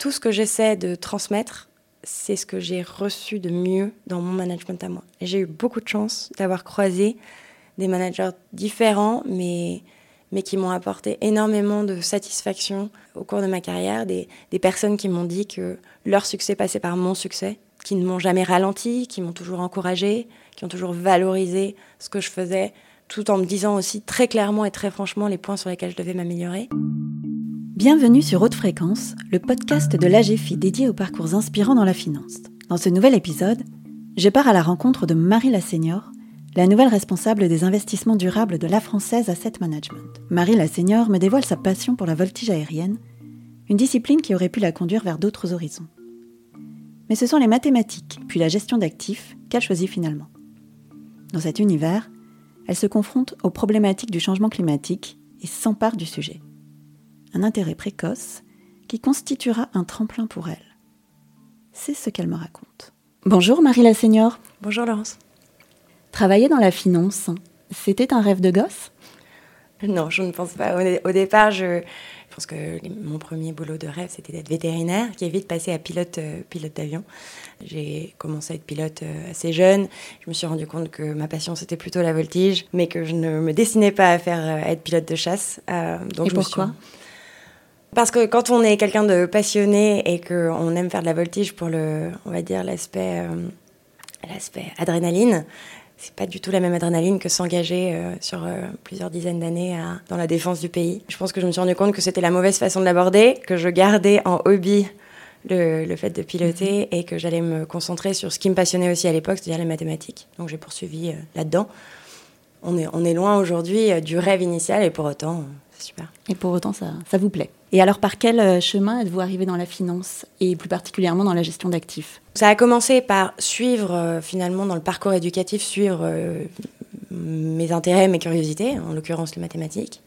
tout ce que j'essaie de transmettre, c'est ce que j'ai reçu de mieux dans mon management à moi. J'ai eu beaucoup de chance d'avoir croisé des managers différents, mais, mais qui m'ont apporté énormément de satisfaction au cours de ma carrière. Des, des personnes qui m'ont dit que leur succès passait par mon succès, qui ne m'ont jamais ralenti, qui m'ont toujours encouragé, qui ont toujours valorisé ce que je faisais, tout en me disant aussi très clairement et très franchement les points sur lesquels je devais m'améliorer. Bienvenue sur Haute Fréquence, le podcast de l'AGFI dédié aux parcours inspirants dans la finance. Dans ce nouvel épisode, je pars à la rencontre de Marie la Senior, la nouvelle responsable des investissements durables de la Française Asset Management. Marie la Senior me dévoile sa passion pour la voltige aérienne, une discipline qui aurait pu la conduire vers d'autres horizons. Mais ce sont les mathématiques, puis la gestion d'actifs, qu'elle choisit finalement. Dans cet univers, elle se confronte aux problématiques du changement climatique et s'empare du sujet un intérêt précoce qui constituera un tremplin pour elle. C'est ce qu'elle me raconte. Bonjour Marie la Senior. Bonjour Laurence. Travailler dans la finance, c'était un rêve de gosse? Non, je ne pense pas. Au, départ, je, pense que mon premier boulot de rêve, c'était d'être vétérinaire, qui est vite passé à pilote, euh, pilote d'avion. J'ai commencé à être pilote euh, assez jeune. Je me suis rendu compte que ma passion, c'était plutôt la voltige, mais que je ne me destinais pas à faire euh, être pilote de chasse. donc Et pourquoi? Parce que quand on est quelqu'un de passionné et qu'on aime faire de la voltige pour le, on va dire, l'aspect, euh, l'aspect adrénaline, c'est pas du tout la même adrénaline que s'engager euh, sur euh, plusieurs dizaines d'années dans la défense du pays. Je pense que je me suis rendu compte que c'était la mauvaise façon de l'aborder, que je gardais en hobby le, le fait de piloter et que j'allais me concentrer sur ce qui me passionnait aussi à l'époque, c'est-à-dire les mathématiques. Donc j'ai poursuivi là-dedans. On est, on est loin aujourd'hui du rêve initial et pour autant, c'est super. Et pour autant, ça, ça vous plaît et alors, par quel euh, chemin êtes-vous arrivé dans la finance et plus particulièrement dans la gestion d'actifs? Ça a commencé par suivre, euh, finalement, dans le parcours éducatif, suivre euh, mes intérêts, mes curiosités, en l'occurrence les mathématiques.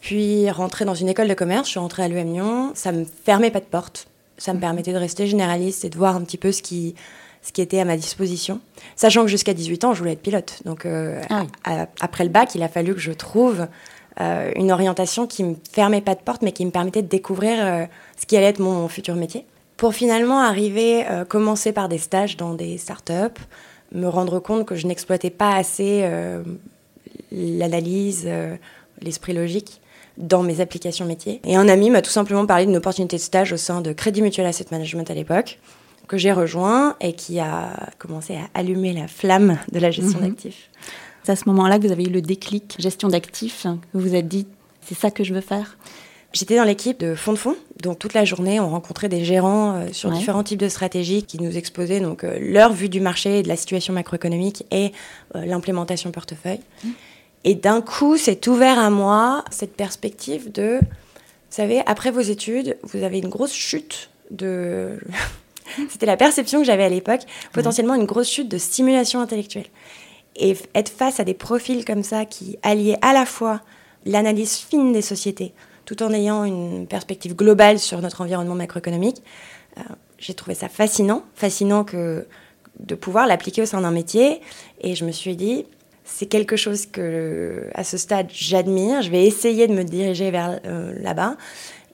Puis rentrer dans une école de commerce, je suis rentrée à l'UM Lyon, ça me fermait pas de porte. Ça me mhm. permettait de rester généraliste et de voir un petit peu ce qui, ce qui était à ma disposition. Sachant que jusqu'à 18 ans, je voulais être pilote. Donc, ah après le bac, il a fallu que je trouve euh, une orientation qui me fermait pas de porte, mais qui me permettait de découvrir euh, ce qui allait être mon futur métier. Pour finalement arriver, euh, commencer par des stages dans des startups, me rendre compte que je n'exploitais pas assez l'analyse, l'esprit logique dans mes applications métiers. Et un ami m'a tout simplement parlé d'une opportunité de stage au sein de Crédit Mutuel Asset Management à l'époque, que j'ai rejoint et qui a commencé à allumer la flamme de la gestion mhm. d'actifs. C'est à ce moment-là que vous avez eu le déclic gestion d'actifs, que vous vous êtes dit, c'est ça que je veux faire? J'étais dans l'équipe de fonds de fonds, donc toute la journée, on rencontrait des gérants euh, sur différents types de stratégies qui nous exposaient donc euh, leur vue du marché, de la situation macroéconomique et euh, l'implémentation portefeuille. Mmh. Et d'un coup, c'est ouvert à moi cette perspective de, vous savez, après vos études, vous avez une grosse chute de C'était la perception que j'avais à l'époque, potentiellement une grosse chute de stimulation intellectuelle. Et être face à des profils comme ça qui alliaient à la fois l'analyse fine des sociétés, tout en ayant une perspective globale sur notre environnement macroéconomique, euh, j'ai trouvé ça fascinant, fascinant que de pouvoir l'appliquer au sein d'un métier. Et je me suis dit, c'est quelque chose que, à ce stade, j'admire. Je vais essayer de me diriger vers euh, là-bas.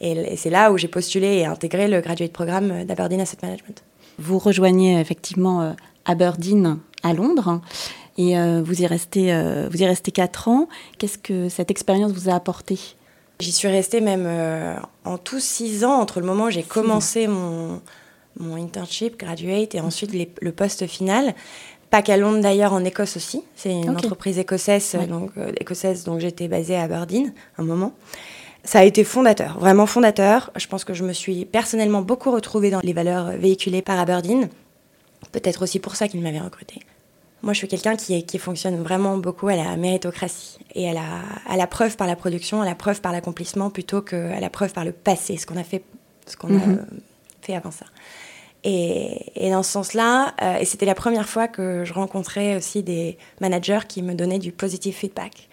Et, c'est là où j'ai postulé et intégré le graduate programme d'Aberdeen Asset Management. Vous rejoignez effectivement euh, Aberdeen à Londres et euh, vous y restez euh, vous y restez quatre ans. Qu'est-ce que cette expérience vous a apporté? J'y suis restée même euh, en tout six ans entre le moment où j'ai commencé mon, mon internship, graduate et ensuite le poste final. Pas qu'à Londres d'ailleurs, en Écosse aussi. C'est une entreprise écossaise, donc, écossaise, donc j'étais basée à Aberdeen un moment. Ça a été fondateur, vraiment fondateur. Je pense que je me suis personnellement beaucoup retrouvée dans les valeurs véhiculées par Aberdeen. Peut-être aussi pour ça qu'il m'avait recrutée. Moi, je suis quelqu'un qui, qui, fonctionne vraiment beaucoup à la méritocratie et à la, à la preuve par la production, à la preuve par l'accomplissement plutôt qu'à la preuve par le passé, ce qu'on a fait, ce qu'on a mhm. fait avant ça. Et, et dans ce sens-là, euh, et c'était la première fois que je rencontrais aussi des managers qui me donnaient du positive feedback,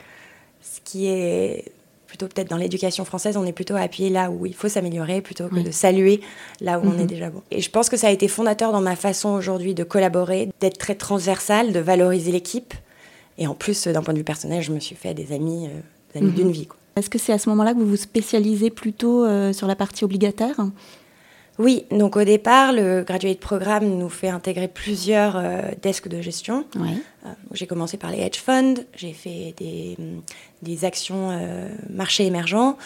ce qui est plutôt peut-être dans l'éducation française, on est plutôt à appuyer là où il faut s'améliorer plutôt que de saluer là où on est mhm. déjà bon. Et je pense que ça a été fondateur dans ma façon aujourd'hui de collaborer, d'être très transversal, de valoriser l'équipe. Et en plus, d'un point de vue personnel, je me suis fait des amis, euh, des amis mhm. d'une vie. Est-ce que c'est à ce moment-là que vous vous spécialisez plutôt euh, sur la partie obligataire? Oui, donc au départ, le Graduate Programme nous fait intégrer plusieurs euh, desks de gestion. Euh, j'ai commencé par les hedge funds, j'ai fait des, des actions euh, marché émergents.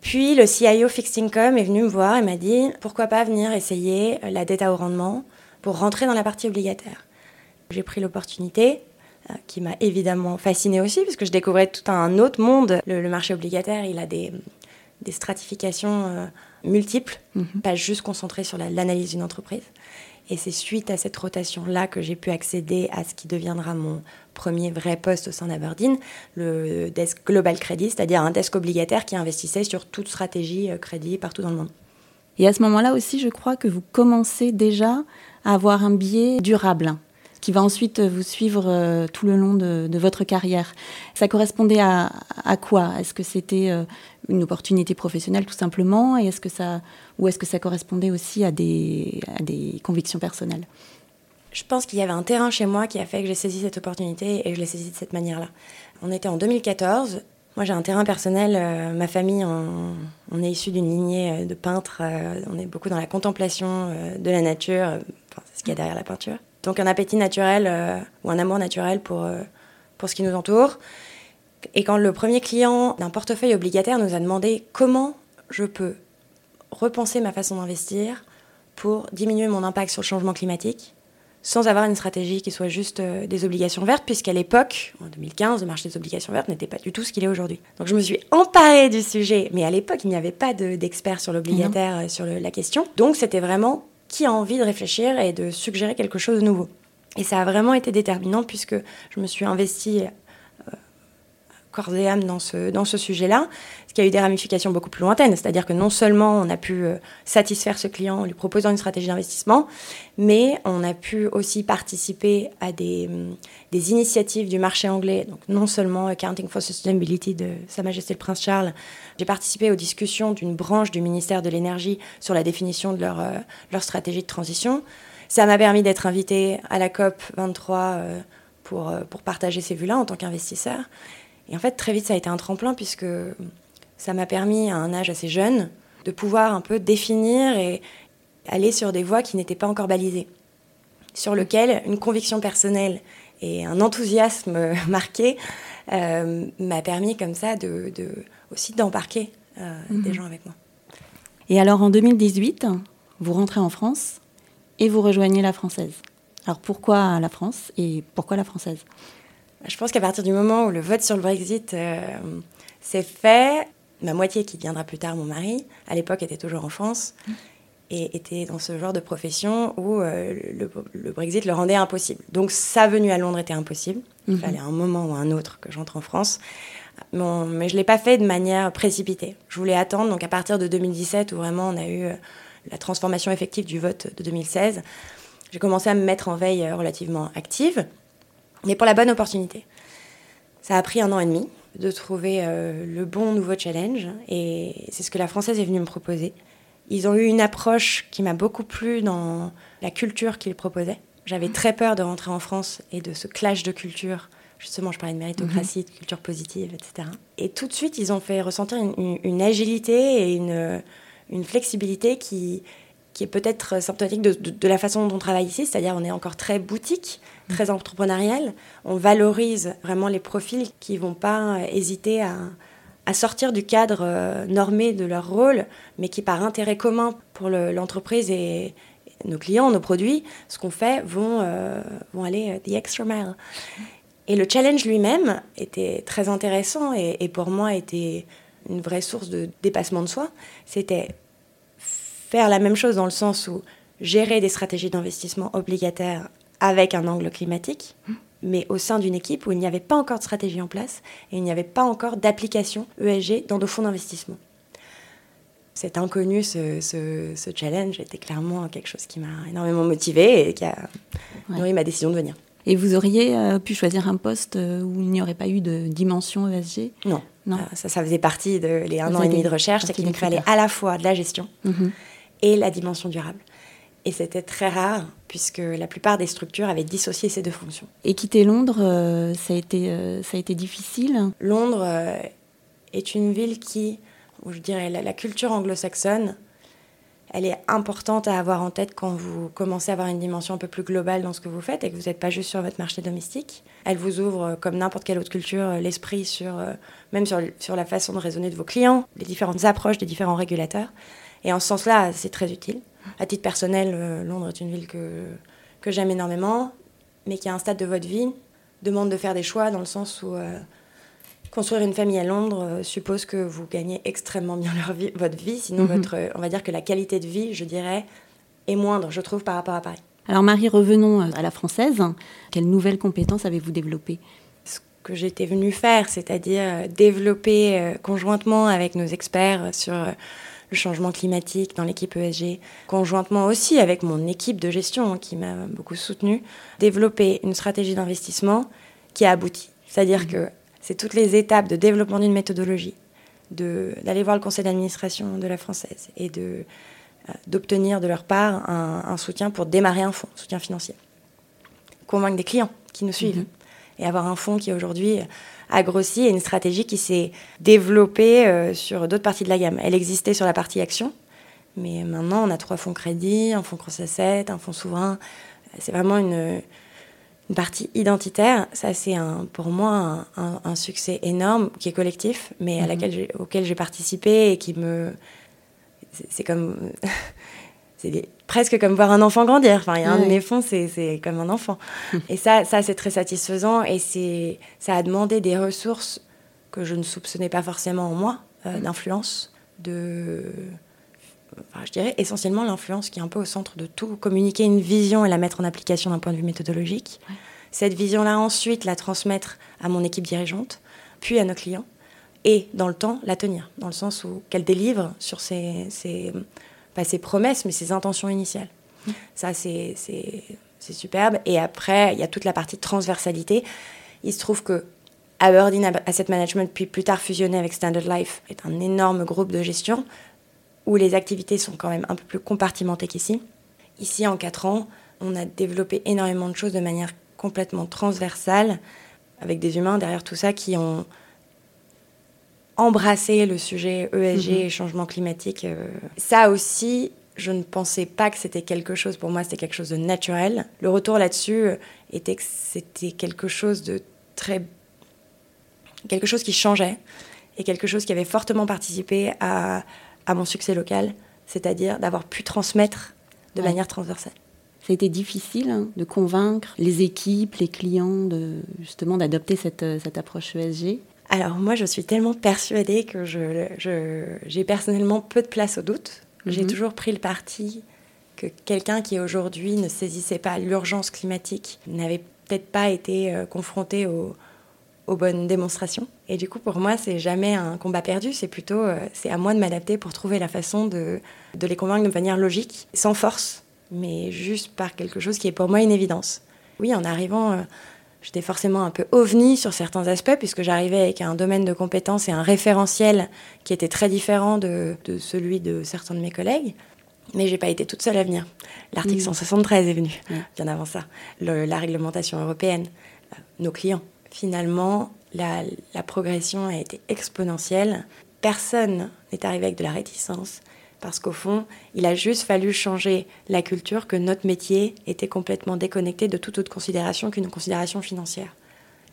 Puis le CIO Fixed Income est venu me voir et m'a dit pourquoi pas venir essayer la dette à haut rendement pour rentrer dans la partie obligataire. J'ai pris l'opportunité qui m'a évidemment fascinée aussi, puisque je découvrais tout un autre monde. Le, marché obligataire, il a des, des stratifications multiples, mhm. pas juste concentré sur l'analyse d'une entreprise. Et c'est suite à cette rotation-là que j'ai pu accéder à ce qui deviendra mon premier vrai poste au sein d'Aberdeen, le desk Global Credit, c'est-à-dire un desk obligataire qui investissait sur toute stratégie euh, crédit partout dans le monde. Et à ce moment-là aussi, je crois que vous commencez déjà à avoir un biais durable qui va ensuite vous suivre euh, tout le long de, votre carrière. Ça correspondait à, quoi? Est-ce que c'était euh, une opportunité professionnelle tout simplement et est-ce que ça, Ou est-ce que ça correspondait aussi à des, à des convictions personnelles? Je pense qu'il y avait un terrain chez moi qui a fait que j'ai saisi cette opportunité et je l'ai saisie de cette manière-là. On était en 2014. Moi, j'ai un terrain personnel. Euh, ma famille, on, est issu d'une lignée de peintres. on est beaucoup dans la contemplation de la nature. c'est ce qu'il y a derrière la peinture. Donc un appétit naturel euh, ou un amour naturel pour, euh, pour ce qui nous entoure. Et quand le premier client d'un portefeuille obligataire nous a demandé comment je peux repenser ma façon d'investir pour diminuer mon impact sur le changement climatique, sans avoir une stratégie qui soit juste euh, des obligations vertes, puisqu'à l'époque, en 2015, le marché des obligations vertes n'était pas du tout ce qu'il est aujourd'hui. Donc je me suis emparée du sujet, mais à l'époque, il n'y avait pas d'experts sur l'obligataire, sur la question. Donc c'était vraiment qui a envie de réfléchir et de suggérer quelque chose de nouveau. Et ça a vraiment été déterminant puisque je me suis investie euh, corps et âme dans ce, dans ce sujet-là, ce qui a eu des ramifications beaucoup plus lointaines. C'est-à-dire que non seulement on a pu euh, satisfaire ce client en lui proposant une stratégie d'investissement, mais on a pu aussi participer à des, hum, des initiatives du marché anglais, donc non seulement Accounting for Sustainability de Sa Majesté le Prince Charles, j'ai participé aux discussions d'une branche du ministère de l'Énergie sur la définition de leur, euh, leur stratégie de transition. Ça m'a permis d'être invitée à la COP 23 euh, pour, pour partager ces vues-là en tant qu'investisseur. Et en fait, très vite, ça a été un tremplin puisque ça m'a permis, à un âge assez jeune, de pouvoir un peu définir et aller sur des voies qui n'étaient pas encore balisées, sur lesquelles une conviction personnelle et un enthousiasme marqué m'a permis comme ça de, de aussi d'embarquer euh, des mhm. gens avec moi. Et alors en 2018, vous rentrez en France et vous rejoignez la française. Alors pourquoi la France et pourquoi la française? Je pense qu'à partir du moment où le vote sur le Brexit euh, s'est fait, ma moitié qui viendra plus tard, mon mari, à l'époque était toujours en France et était dans ce genre de profession où euh, le, Brexit le rendait impossible. Donc sa venue à Londres était impossible. Il mhm. fallait un moment ou un autre que j'entre en France mais je ne l'ai pas fait de manière précipitée. Je voulais attendre, donc à partir de 2017, où vraiment on a eu euh, la transformation effective du vote de 2016, j'ai commencé à me mettre en veille relativement active, mais pour la bonne opportunité. Ça a pris un an et demi de trouver euh, le bon nouveau challenge, et c'est ce que la Française est venue me proposer. Ils ont eu une approche qui m'a beaucoup plu dans la culture qu'ils proposaient. J'avais très peur de rentrer en France et de ce clash de culture Justement, je parlais de méritocratie, de culture positive, etc. Et tout de suite, ils ont fait ressentir une, agilité et une, une flexibilité qui, qui est peut-être symptomatique de, de, la façon dont on travaille ici, c'est-à-dire on est encore très boutique, très entrepreneurial. On valorise vraiment les profils qui vont pas hésiter à, à sortir du cadre euh, normé de leur rôle, mais qui par intérêt commun pour l'entreprise et, nos clients, nos produits, ce qu'on fait, vont, euh, vont aller euh, the extra mile. Et le challenge lui-même était très intéressant et, pour moi était une vraie source de dépassement de soi. C'était faire la même chose dans le sens où gérer des stratégies d'investissement obligataires avec un angle climatique, mais au sein d'une équipe où il n'y avait pas encore de stratégie en place et il n'y avait pas encore d'application ESG dans nos fonds d'investissement. Cet inconnu, ce, challenge était clairement quelque chose qui m'a énormément motivée et qui a nourri ma décision de venir. Et vous auriez euh, pu choisir un poste euh, où il n'y aurait pas eu de dimension ESG Non. non. Euh, ça, ça faisait partie de les un an et demi de recherche, c'est qu'il fallait à la fois de la gestion mhm. et la dimension durable. Et c'était très rare, puisque la plupart des structures avaient dissocié ces deux fonctions. Et quitter Londres, ça, a été, ça a été difficile Londres est une ville qui, je dirais, la, culture anglo-saxonne elle est importante à avoir en tête quand vous commencez à avoir une dimension un peu plus globale dans ce que vous faites et que vous n'êtes pas juste sur votre marché domestique. Elle vous ouvre, comme n'importe quelle autre culture, l'esprit sur, même sur, sur la façon de raisonner de vos clients, les différentes approches des différents régulateurs. Et en ce sens-là, c'est très utile. À titre personnel, Londres est une ville que, que j'aime énormément, mais qui, à un stade de votre vie, demande de faire des choix dans le sens où Construire une famille à Londres euh, suppose que vous gagnez extrêmement bien votre vie, sinon mhm. votre, on va dire que la qualité de vie, je dirais, est moindre, je trouve, par rapport à Paris. Alors Marie, revenons euh, à la française. Quelles nouvelles compétences avez-vous développées? Ce que j'étais venue faire, c'est-à-dire euh, développer conjointement avec nos experts sur le changement climatique dans l'équipe ESG, conjointement aussi avec mon équipe de gestion hein, qui m'a beaucoup soutenue, développer une stratégie d'investissement qui a abouti. C'est-à-dire mhm. que c'est toutes les étapes de développement d'une méthodologie, d'aller voir le conseil d'administration de la française et de, euh, d'obtenir de leur part un, soutien pour démarrer un fonds, soutien financier. Convaincre des clients qui nous suivent. Mhm. Et avoir un fonds qui aujourd'hui a grossi et une stratégie qui s'est développée euh, sur d'autres parties de la gamme. Elle existait sur la partie action, mais maintenant on a trois fonds crédit, un fonds cross-asset, un fonds souverain. C'est vraiment une, une partie identitaire, ça c'est un, pour moi un, succès énorme qui est collectif, mais à mhm. laquelle auquel j'ai participé et qui me. C'est comme. c'est presque comme voir un enfant grandir. Enfin, il y a un de mes fonds, c'est comme un enfant. et ça, ça c'est très satisfaisant et ça a demandé des ressources que je ne soupçonnais pas forcément en moi, euh, mhm. d'influence, de je dirais essentiellement l'influence qui est un peu au centre de tout, communiquer une vision et la mettre en application d'un point de vue méthodologique. Cette vision-là, ensuite, la transmettre à mon équipe dirigeante, puis à nos clients, et dans le temps, la tenir, dans le sens où qu'elle délivre sur ses, pas ses promesses, mais ses intentions initiales. Ça, c'est superbe. Et après, il y a toute la partie transversalité. Il se trouve que Aberdeen Asset Management, puis plus tard fusionné avec Standard Life, est un énorme groupe de gestion où les activités sont quand même un peu plus compartimentées qu'ici. Ici, en quatre ans, on a développé énormément de choses de manière complètement transversale, avec des humains derrière tout ça qui ont embrassé le sujet ESG mhm. et changement climatique. Euh. Ça aussi, je ne pensais pas que c'était quelque chose, pour moi, c'était quelque chose de naturel. Le retour là-dessus était que c'était quelque chose de très. quelque chose qui changeait et quelque chose qui avait fortement participé à, à mon succès local, c'est-à-dire d'avoir pu transmettre de manière transversale. Ça a été difficile hein, de convaincre les équipes, les clients, de, justement d'adopter cette, euh, cette approche ESG Alors moi, je suis tellement persuadée que j'ai je, personnellement peu de place au doute. J'ai mhm. toujours pris le parti que quelqu'un qui aujourd'hui ne saisissait pas l'urgence climatique n'avait peut-être pas été euh, confronté aux, aux bonnes démonstrations. Et du coup, pour moi, c'est jamais un combat perdu, c'est plutôt, euh, c'est à moi de m'adapter pour trouver la façon de, de, les convaincre de manière logique, sans force, mais juste par quelque chose qui est pour moi une évidence. Oui, en arrivant, euh, j'étais forcément un peu ovni sur certains aspects, puisque j'arrivais avec un domaine de compétences et un référentiel qui était très différent de, de celui de certains de mes collègues. Mais j'ai pas été toute seule à venir. L'article 173 est venu, bien avant ça. la réglementation européenne, euh, nos clients finalement, la, progression a été exponentielle. Personne n'est arrivé avec de la réticence parce qu'au fond, il a juste fallu changer la culture que notre métier était complètement déconnecté de toute autre considération qu'une considération financière.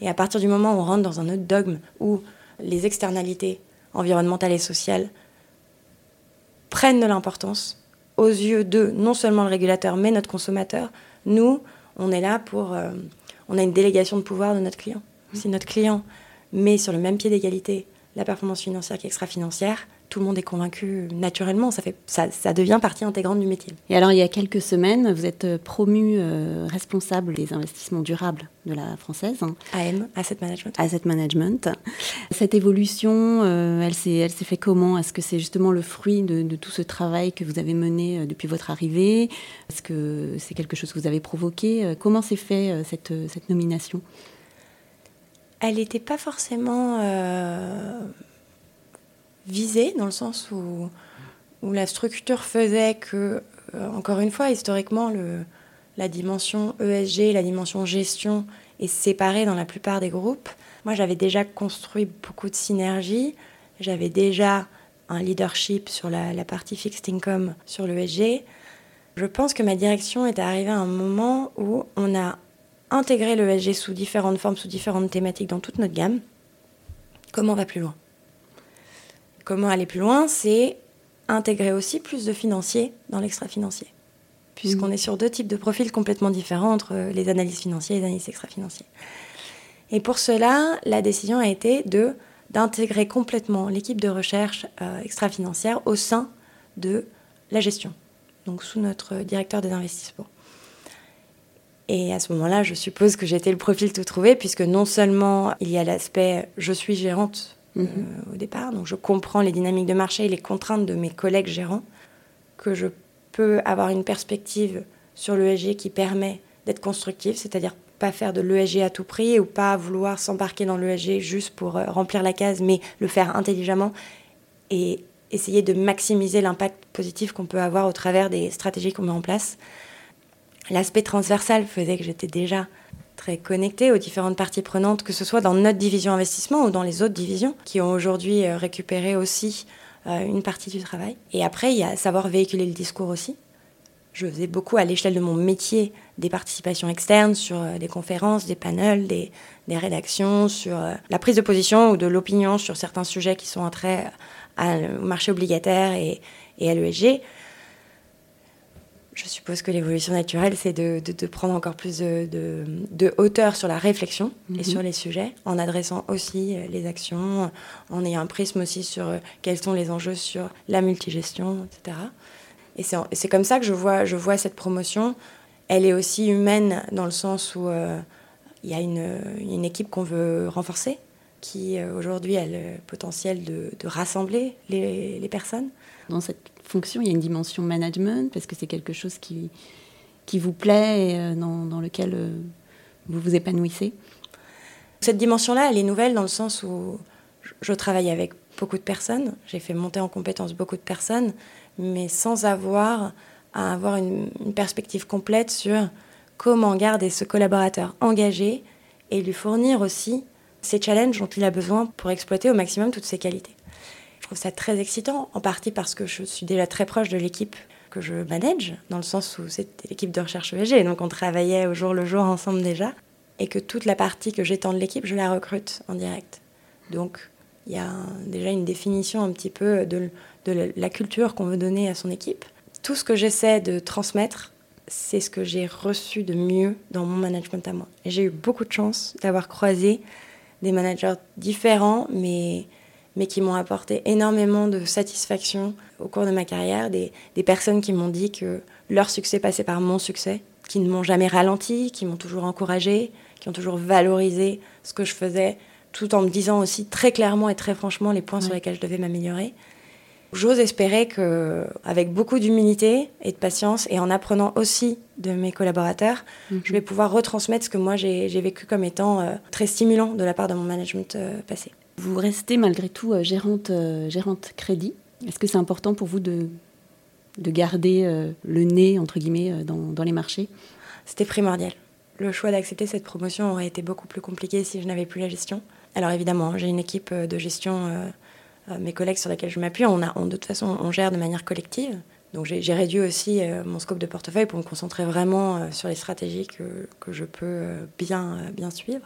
Et à partir du moment où on rentre dans un autre dogme où les externalités environnementales et sociales prennent de l'importance aux yeux de non seulement le régulateur mais notre consommateur, nous, on est là pour... Euh, on a une délégation de pouvoir de notre client. Si notre client met sur le même pied d'égalité la performance financière qui extra-financière, tout le monde est convaincu naturellement. Ça, fait, ça, ça, devient partie intégrante du métier. Et alors, il y a quelques semaines, vous êtes euh, promu euh, responsable des investissements durables de la française. AM, Asset Management. Asset Management. Cette évolution, euh, elle s'est fait comment? Est-ce que c'est justement le fruit de, de, tout ce travail que vous avez mené depuis votre arrivée? Est-ce que c'est quelque chose que vous avez provoqué? Comment s'est fait cette, cette nomination? Elle n'était pas forcément euh, visée, dans le sens où, la structure faisait que, euh, encore une fois, historiquement, la dimension ESG, la dimension gestion est séparée dans la plupart des groupes. Moi, j'avais déjà construit beaucoup de synergies, j'avais déjà un leadership sur la, la partie fixed income sur l'ESG. Je pense que ma direction est arrivée à un moment où on a intégré l'ESG sous différentes formes, sous différentes thématiques dans toute notre gamme. Comment on va plus loin? Comment aller plus loin C'est intégrer aussi plus de financiers dans l'extra-financier. Puisqu'on mmh. est sur deux types de profils complètement différents entre les analyses financières et les analyses extra-financiers. Et pour cela, la décision a été de d'intégrer complètement l'équipe de recherche euh, extra-financière au sein de la gestion, donc sous notre directeur des investissements. Et à ce moment-là, je suppose que j'étais le profil tout trouvé, puisque non seulement il y a l'aspect je suis gérante euh, au départ, donc je comprends les dynamiques de marché et les contraintes de mes collègues gérants, que je peux avoir une perspective sur l'ESG qui permet d'être constructive, c'est-à-dire pas faire de l'ESG à tout prix ou pas vouloir s'embarquer dans l'ESG juste pour euh, remplir la case, mais le faire intelligemment et essayer de maximiser l'impact positif qu'on peut avoir au travers des stratégies qu'on met en place. L'aspect transversal faisait que j'étais déjà très connectée aux différentes parties prenantes, que ce soit dans notre division investissement ou dans les autres divisions, qui ont aujourd'hui euh, récupéré aussi euh, une partie du travail. Et après, il y a savoir véhiculer le discours aussi. Je faisais beaucoup à l'échelle de mon métier des participations externes sur euh, des conférences, des panels, des, rédactions, sur la prise de position ou de l'opinion sur certains sujets qui sont entrés au marché obligataire et, à l'ESG. Je suppose que l'évolution naturelle, c'est de, prendre encore plus de, hauteur sur la réflexion et mhm. sur les sujets, en adressant aussi euh, les actions, en ayant un prisme aussi sur quels sont les enjeux sur la multigestion, etc. Et c'est comme ça que je vois, je vois cette promotion. Elle est aussi humaine dans le sens où euh, il y a une, une équipe qu'on veut renforcer, qui euh, aujourd'hui a le potentiel de, de rassembler les, les, personnes. Dans cette fonction, il y a une dimension management, parce que c'est quelque chose qui, qui vous plaît et euh, dans, dans, lequel vous vous épanouissez. Cette dimension-là, elle est nouvelle dans le sens où je travaille avec beaucoup de personnes, j'ai fait monter en compétence beaucoup de personnes, mais sans avoir à avoir une, perspective complète sur comment garder ce collaborateur engagé et lui fournir aussi ces challenges dont il a besoin pour exploiter au maximum toutes ses qualités. Trouve ça très excitant, en partie parce que je suis déjà très proche de l'équipe que je manage, dans le sens où c'était l'équipe de recherche ESG, donc on travaillait au jour le jour ensemble déjà, et que toute la partie que j'étends de l'équipe, je la recrute en direct. Donc il y a déjà une définition un petit peu de, de la culture qu'on veut donner à son équipe. Tout ce que j'essaie de transmettre, c'est ce que j'ai reçu de mieux dans mon management à moi. J'ai eu beaucoup de chance d'avoir croisé des managers différents, mais, mais qui m'ont apporté énormément de satisfaction au cours de ma carrière. Des, des personnes qui m'ont dit que leur succès passait par mon succès, qui ne m'ont jamais ralenti, qui m'ont toujours encouragé, qui ont toujours valorisé ce que je faisais, tout en me disant aussi très clairement et très franchement les points sur lesquels je devais m'améliorer. J'ose espérer que, avec beaucoup d'humilité et de patience, et en apprenant aussi de mes collaborateurs, mhm. je vais pouvoir retransmettre ce que moi j'ai vécu comme étant euh, très stimulant de la part de mon management euh, passé. Vous restez malgré tout euh, gérante, gérante crédit. Est-ce que c'est important pour vous de, de garder le nez, entre guillemets, dans, dans les marchés? C'était primordial. Le choix d'accepter cette promotion aurait été beaucoup plus compliqué si je n'avais plus la gestion. Alors évidemment, j'ai une équipe de gestion euh, mes collègues sur lesquels je m'appuie, on, a, de toute façon, on gère de manière collective. Donc j'ai réduit aussi euh, mon scope de portefeuille pour me concentrer vraiment euh, sur les stratégies que, que je peux bien, bien suivre.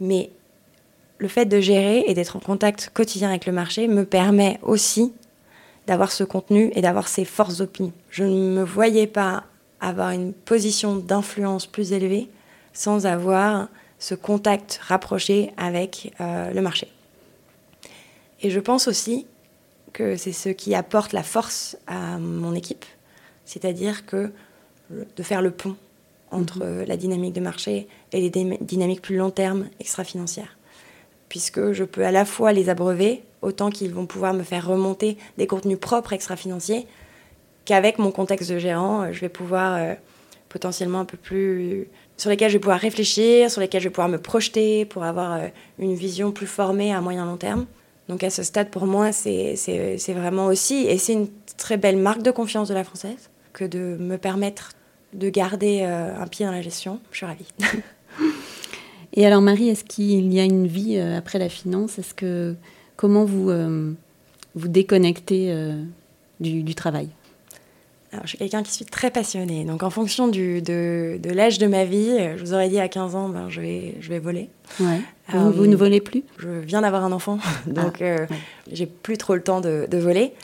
Mais le fait de gérer et d'être en contact quotidien avec le marché me permet aussi d'avoir ce contenu et d'avoir ces forces d'opinion. Je ne me voyais pas avoir une position d'influence plus élevée sans avoir ce contact rapproché avec le marché. Et je pense aussi que c'est ce qui apporte la force à mon équipe, c'est-à-dire que de faire le pont entre mhm. la dynamique de marché et les dynamiques plus long terme extra-financières. Puisque je peux à la fois les abreuver, autant qu'ils vont pouvoir me faire remonter des contenus propres extra-financiers, qu'avec mon contexte de gérant, je vais pouvoir euh, potentiellement un peu plus sur lesquels je vais pouvoir réfléchir, sur lesquels je vais pouvoir me projeter pour avoir euh, une vision plus formée à moyen long terme. Donc à ce stade, pour moi, c'est vraiment aussi, et c'est une très belle marque de confiance de la française, que de me permettre de garder euh, un pied dans la gestion. Je suis ravie. et alors Marie, est-ce qu'il y a une vie euh, après la finance? Est-ce que comment vous euh, vous déconnecter du, travail? Alors, je suis quelqu'un qui suis très passionnée. Donc, en fonction du, de, de l'âge de ma vie, je vous aurais dit à 15 ans, ben, je, vais, je vais voler. Ouais. vous, ne volez plus? Je viens d'avoir un enfant, donc ah, j'ai plus trop le temps de, de voler.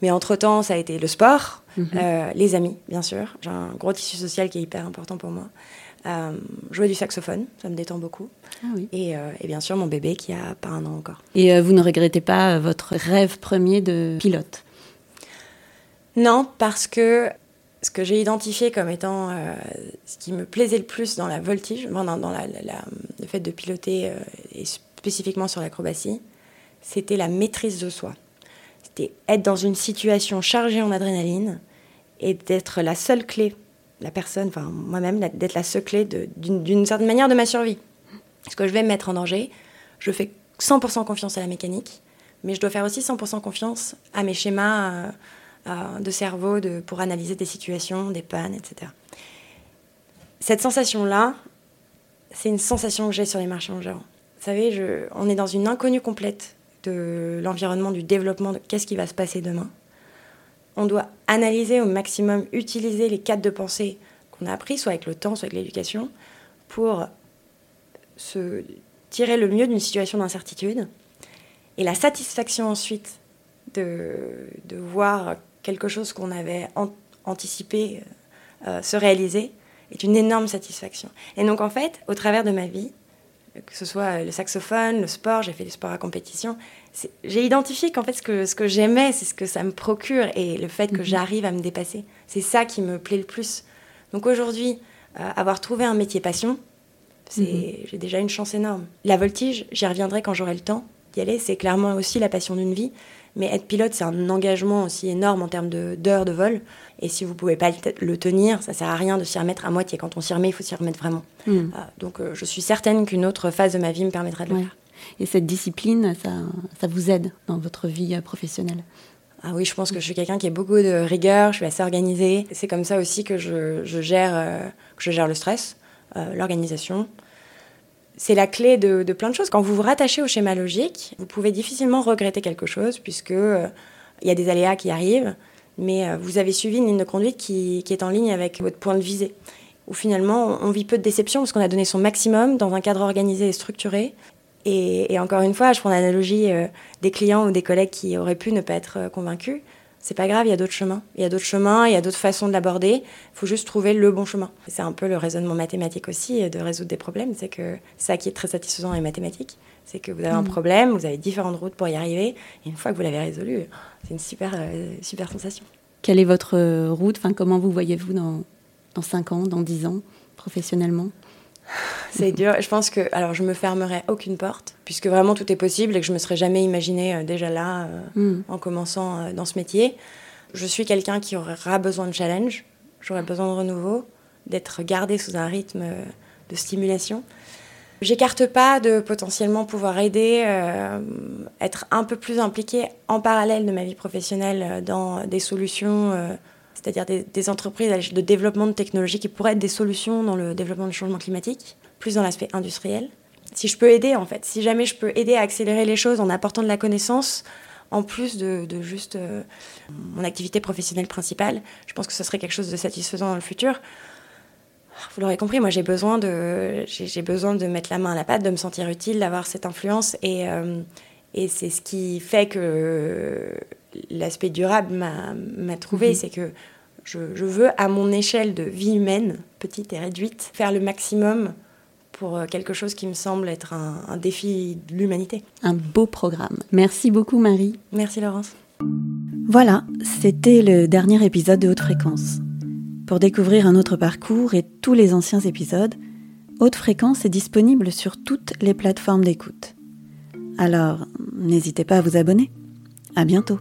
Mais entre-temps, ça a été le sport, mhm. les amis, bien sûr. J'ai un gros tissu social qui est hyper important pour moi. Euh, jouer du saxophone, ça me détend beaucoup. Ah et, euh, et, bien sûr, mon bébé qui a pas un an encore. Et euh, vous ne regrettez pas votre rêve premier de pilote? Non, parce que ce que j'ai identifié comme étant ce qui me plaisait le plus dans la voltige, dans, dans la, le fait de piloter et spécifiquement sur l'acrobatie, c'était la maîtrise de soi. C'était être dans une situation chargée en adrénaline et d'être la seule clé la personne, enfin moi-même, d'être la seule clé d'une certaine manière de ma survie. Parce que je vais me mettre en danger, je fais 100% confiance à la mécanique, mais je dois faire aussi 100% confiance à mes schémas euh, euh, de cerveau pour analyser des situations, des pannes, etc. Cette sensation-là, c'est une sensation que j'ai sur les marchés en Vous savez, on est dans une inconnue complète de l'environnement, du développement, de qu'est-ce qui va se passer demain on doit analyser au maximum, utiliser les cadres de pensée qu'on a appris, soit avec le temps, soit avec l'éducation, pour se tirer le mieux d'une situation d'incertitude. Et la satisfaction ensuite de, voir quelque chose qu'on avait anticipé euh, se réaliser est une énorme satisfaction. Et donc en fait, au travers de ma vie, que ce soit le saxophone, le sport, j'ai fait du sport à compétition. J'ai identifié qu'en fait, ce que, ce que j'aimais, c'est ce que ça me procure et le fait que mhm. j'arrive à me dépasser. C'est ça qui me plaît le plus. Donc aujourd'hui, euh, avoir trouvé un métier passion, mhm. j'ai déjà une chance énorme. La voltige, j'y reviendrai quand j'aurai le temps d'y aller. C'est clairement aussi la passion d'une vie. Mais être pilote, c'est un engagement aussi énorme en termes d'heures de, vol. Et si vous pouvez pas le tenir, ça sert à rien de s'y remettre à moitié. Quand on s'y remet, il faut s'y remettre vraiment. Hmm. Ah, donc euh, je suis certaine qu'une autre phase de ma vie me permettra de le faire. Et cette discipline, ça, ça vous aide dans votre vie euh, professionnelle? Ah oui, je pense que je suis quelqu'un qui a beaucoup de rigueur, je suis assez organisée. C'est comme ça aussi que je, gère, euh, que je gère le stress, l'organisation c'est la clé de, plein de choses. Quand vous vous rattachez au schéma logique, vous pouvez difficilement regretter quelque chose puisque euh, il y a des aléas qui arrivent, mais euh, vous avez suivi une ligne de conduite qui, est en ligne avec votre point de visée. Où finalement, on vit peu de déception parce qu'on a donné son maximum dans un cadre organisé et structuré. Et, encore une fois, je prends l'analogie euh, des clients ou des collègues qui auraient pu ne pas être convaincus c'est pas grave, il y a d'autres chemins. Il y a d'autres chemins, il y a d'autres façons de l'aborder. Il faut juste trouver le bon chemin. C'est un peu le raisonnement mathématique aussi de résoudre des problèmes. C'est que ça qui est très satisfaisant dans les mathématiques, c'est que vous avez un mm. problème, vous avez différentes routes pour y arriver. Et une fois que vous l'avez résolu, c'est une super, euh, super sensation. Quelle est votre euh, route? Enfin, Comment vous voyez-vous dans, dans 5 ans, dans 10 ans, professionnellement? C'est dur. Je pense que, alors, je me fermerai aucune porte, puisque vraiment tout est possible et que je me serais jamais imaginé euh, déjà là, euh, hmm. en commençant euh, dans ce métier. Je suis quelqu'un qui aura besoin de challenge, j'aurai besoin de renouveau, d'être gardé sous un rythme de stimulation. J'écarte pas de potentiellement pouvoir aider, être un peu plus impliqué en parallèle de ma vie professionnelle dans des solutions c'est-à-dire des, entreprises de développement de technologies qui pourraient être des solutions dans le développement du changement climatique, plus dans l'aspect industriel. Si je peux aider, en fait, si jamais je peux aider à accélérer les choses en apportant de la connaissance, en plus de, juste euh, mon activité professionnelle principale, je pense que ce serait quelque chose de satisfaisant dans le futur. Vous l'aurez compris, moi j'ai besoin de j'ai besoin de mettre la main à la pâte, de me sentir utile, d'avoir cette influence et, euh, et c'est ce qui fait que l'aspect durable m'a trouvé, mhm. c'est que je, veux, à mon échelle de vie humaine, petite et réduite, faire le maximum pour euh, quelque chose qui me semble être un, défi de l'humanité. Un beau programme. Merci beaucoup Marie. Merci Laurence. Voilà, c'était le dernier épisode de Haute Fréquence. Pour découvrir un autre parcours et tous les anciens épisodes, Haute Fréquence est disponible sur toutes les plateformes d'écoute. Alors, n'hésitez pas à vous abonner. À bientôt.